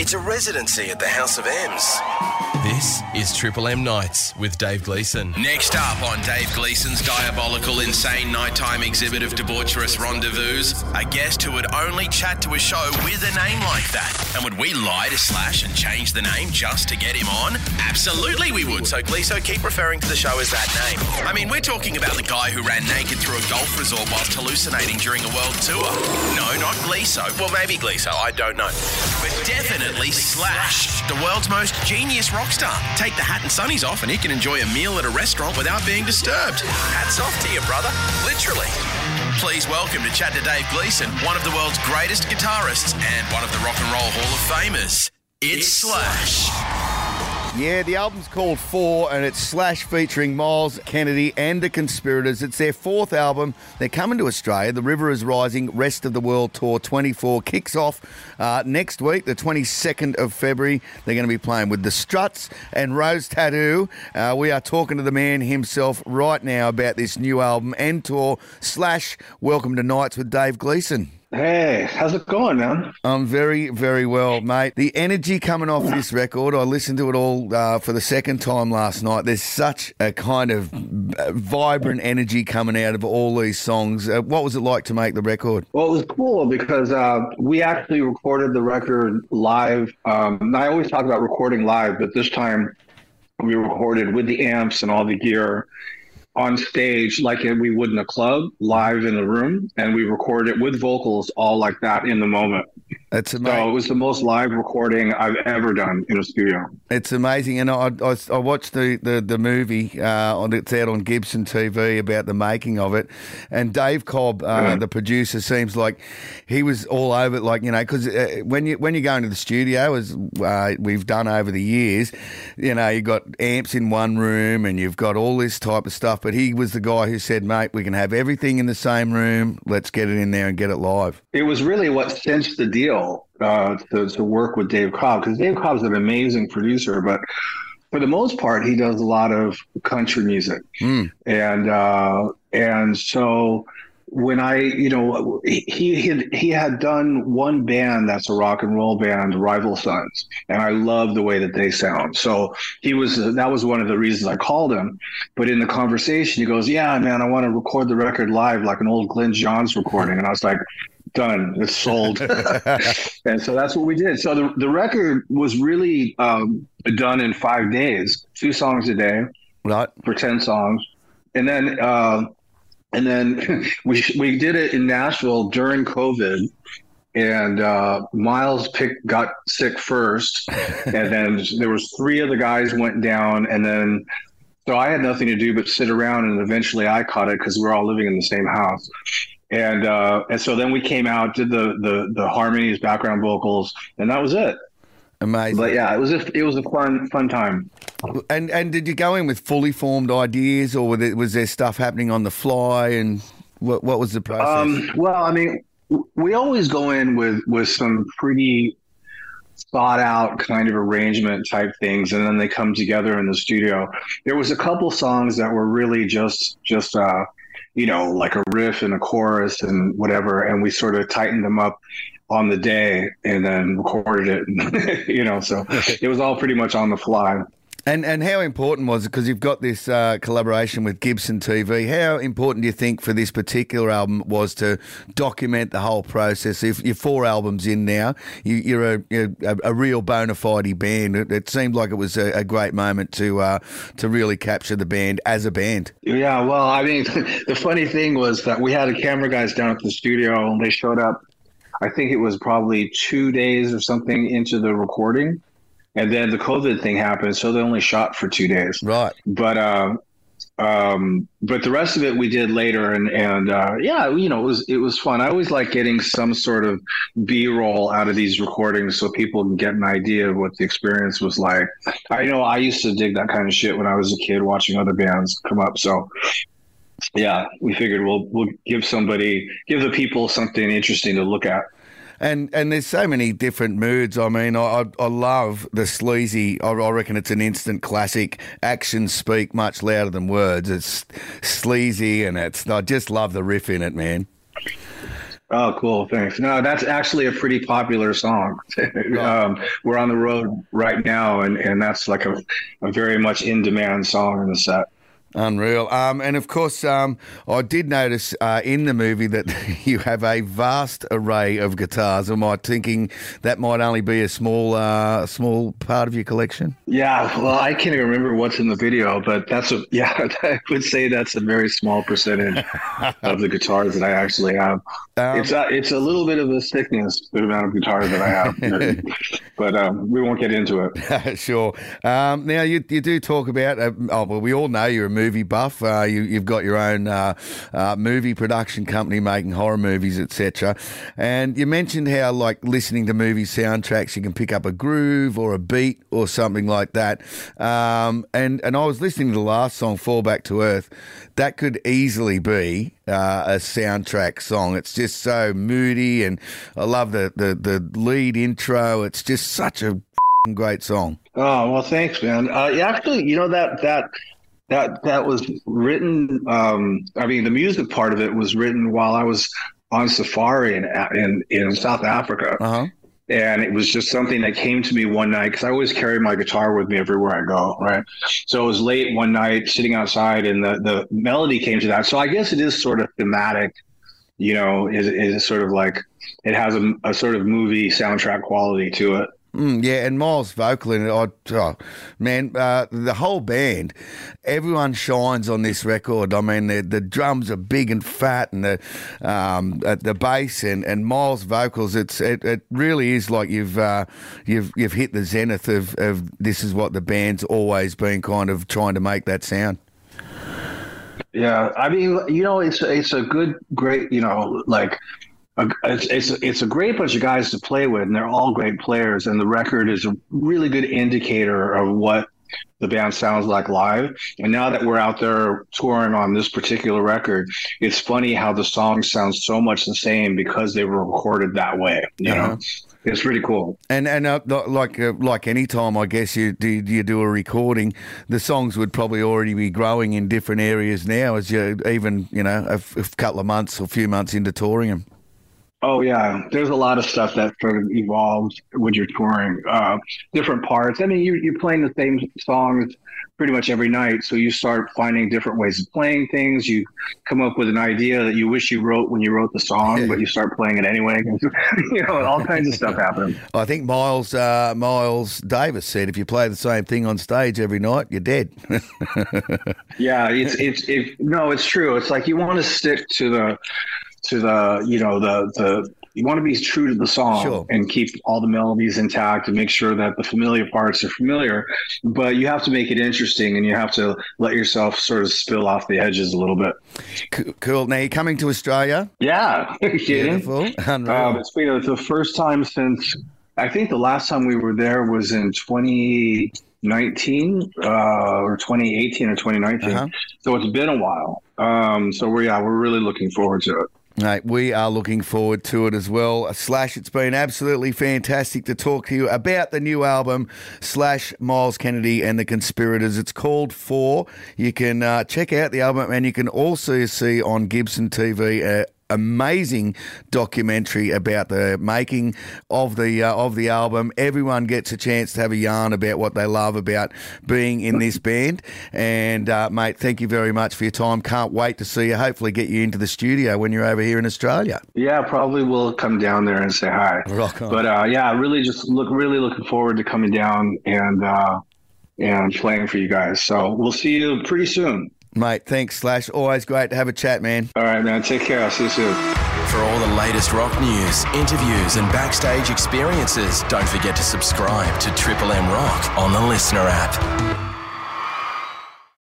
It's a residency at the House of M's. This is Triple M Nights with Dave Gleeson. Next up on Dave Gleeson's diabolical, insane nighttime exhibit of debaucherous rendezvous, a guest who would only chat to a show with a name like that. And would we lie to Slash and change the name just to get him on? Absolutely we would. So Gleeso, keep referring to the show as that name. I mean, we're talking about the guy who ran naked through a golf resort whilst hallucinating during a world tour. No, not Gleeso. Well, maybe Gleeso, I don't know. Definitely Slash, the world's most genius rock star. Take the hat and sunnies off and he can enjoy a meal at a restaurant without being disturbed. Hats off to you, brother. Literally. Please welcome to chat to Dave Gleeson, one of the world's greatest guitarists and one of the Rock and Roll Hall of Famers. It's Slash. Yeah, the album's called Four, and it's Slash featuring Myles Kennedy and the Conspirators. It's their fourth album. They're coming to Australia. The River is Rising Rest of the World Tour 24 kicks off uh, next week, the 22nd of February. They're going to be playing with the Struts and Rose Tattoo. Uh, we are talking to the man himself right now about this new album and tour. Slash, welcome to Nights with Dave Gleeson. Hey, how's it going, man? I'm very, very well, mate. The energy coming off this record, I listened to it all uh, for the second time last night. There's such a kind of uh, vibrant energy coming out of all these songs. Uh, what was it like to make the record? Well, it was cool because uh, we actually recorded the record live. Um, I always talk about recording live, but this time we recorded with the amps and all the gear on stage like we would in a club live in the room and we recorded it with vocals all like that in the moment It's so amazing. it was the most live recording i've ever done in a studio It's amazing, and I, I, I watched the, the, the movie uh, on it's out on Gibson TV about the making of it, and Dave Cobb, uh, the producer, seems like he was all over it. Like you know, because uh, when you when you go into the studio, as uh, we've done over the years, you know, you have got amps in one room and you've got all this type of stuff. But he was the guy who said, "Mate, we can have everything in the same room. Let's get it in there and get it live." it was really what cinched the deal uh, to, to work with Dave Cobb because Dave Cobb's an amazing producer, but for the most part, he does a lot of country music, and uh, and so when I, you know, he he had, he had done one band that's a rock and roll band, Rival Sons, and I love the way that they sound. So he was that was one of the reasons I called him. But in the conversation, he goes, "Yeah, man, I want to record the record live like an old Glyn Johns recording," and I was like. Done. It's sold, and so that's what we did. So the the record was really um, done in five days, two songs a day Right? for 10 songs and then uh, and then we we did it in Nashville during COVID and uh, Miles picked got sick first and then there was three of the guys went down and then so I had nothing to do but sit around and eventually I caught it because we we're all living in the same house. And uh, and so then we came out did the the the harmonies background vocals and that was it Amazing. but yeah it was a it was a fun fun time And and did you go in with fully formed ideas, or was there, was there stuff happening on the fly? And what what was the process? Um, well, I mean, we always go in with with some pretty thought out kind of arrangement type things, and then they come together in the studio. There was a couple songs that were really just just uh, you know like a riff and a chorus and whatever, and we sort of tightened them up on the day and then recorded it. you know, so it was all pretty much on the fly. and and how important was it? Because you've got this uh, collaboration with Gibson TV. How important do you think for this particular album was to document the whole process? If you're four albums in now, you, you're a you're a, a real bona fide band. It, it seemed like it was a, a great moment to uh, to really capture the band as a band. Yeah, well, I mean, the funny thing was that we had a camera guys down at the studio, and they showed up. I think it was probably two days or something into the recording, and then the COVID thing happened, so they only shot for two days. Right. But um, um, but the rest of it we did later, and and uh, yeah, you know, it was it was fun. I always like getting some sort of B roll out of these recordings so people can get an idea of what the experience was like. I know I used to dig that kind of shit when I was a kid watching other bands come up. So yeah, we figured we'll we'll give somebody give the people something interesting to look at. And and there's so many different moods. I mean, I I, love the sleazy. I, I reckon it's an instant classic. Actions speak much louder than words. It's sleazy, and it's. I just love the riff in it, man. Oh, cool. Thanks. No, that's actually a pretty popular song. um, we're on the road right now, and, and that's like a, a very much in demand song in the set. Unreal. Um, and of course, um, I did notice uh, in the movie that you have a vast array of guitars. Am I thinking that might only be a small, uh, small part of your collection? Yeah. Well, I can't even remember what's in the video, but that's a yeah. I would say that's a very small percentage of the guitars that I actually have. Um, it's a, it's a little bit of a sickness the amount of guitars that I have, but um, we won't get into it. sure. Um, now you you do talk about. Uh, oh well, we all know you're a movie buff. Uh, you, have got your own uh, uh, movie production company making horror movies, etc. And you mentioned how, like, listening to movie soundtracks, you can pick up a groove or a beat or something like that. Um, and and I was listening to the last song, "Fall Back to Earth." That could easily be uh, a soundtrack song. It's just so moody, and I love the the, the lead intro. It's just such a great song. Oh well, thanks, man. Uh, actually, you know that that that that was written. Um, I mean, the music part of it was written while I was on safari in in, in South Africa. Uh-huh. And it was just something that came to me one night because I always carry my guitar with me everywhere I go, right? So it was late one night, sitting outside, and the the melody came to that. So I guess it is sort of thematic, you know, is is sort of like it has a, a sort of movie soundtrack quality to it. Mm, yeah, and Miles' vocal in it, oh, oh man, uh, the whole band, everyone shines on this record. I mean, the, the drums are big and fat, and the um, the bass and, and Miles' vocals. It's it, it really is like you've uh, you've you've hit the zenith of, of this is what the band's always been kind of trying to make that sound. Yeah, I mean, you know, it's it's a good, great, you know, like it's, it's it's a great bunch of guys to play with, and they're all great players. And the record is a really good indicator of what the band sounds like live. And now that we're out there touring on this particular record, it's funny how the songs sound so much the same because they were recorded that way. You uh-huh. know. It's pretty cool, and and uh, like uh, like any time, I guess you do you do a recording, the songs would probably already be growing in different areas now, as you even you know a, a couple of months or a few months into touring them. Oh yeah, there's a lot of stuff that sort of evolves when you're touring. Uh, different parts. I mean, you, you're playing the same songs pretty much every night, so you start finding different ways of playing things. You come up with an idea that you wish you wrote when you wrote the song, but you start playing it anyway. you know, all kinds of stuff happens. I think Miles uh, Miles Davis said, if you play the same thing on stage every night, you're dead. yeah, it's it's it, no, it's true. It's like you want to stick to the to the you know the the you want to be true to the song sure. and keep all the melodies intact and make sure that the familiar parts are familiar but you have to make it interesting and you have to let yourself sort of spill off the edges a little bit. Cool now you're coming to australia? Yeah. Beautiful. Um, it's been the first time since i think the last time we were there was in 2019 uh, or 2018 or 2019 uh-huh. so it's been a while. Um, so we're yeah we're really looking forward to it Mate, we are looking forward to it as well. Slash, it's been absolutely fantastic to talk to you about the new album, Slash Myles Kennedy and the Conspirators. It's called Four. You can uh, check out the album and you can also see on Gibson TV. Uh, amazing documentary about the making of the uh, of the album. Everyone gets a chance to have a yarn about what they love about being in this band. And uh, mate, thank you very much for your time. Can't wait to see you. Hopefully, get you into the studio when you're over here in Australia. Yeah, probably will come down there and say hi. Rock on. But uh, yeah, really just look really looking forward to coming down and uh, and playing for you guys. So we'll see you pretty soon. Mate, thanks, Slash. Always great to have a chat, man. All right, man. Take care. I'll see you soon. For all the latest rock news, interviews, and backstage experiences, don't forget to subscribe to Triple M Rock on the LiSTNR app.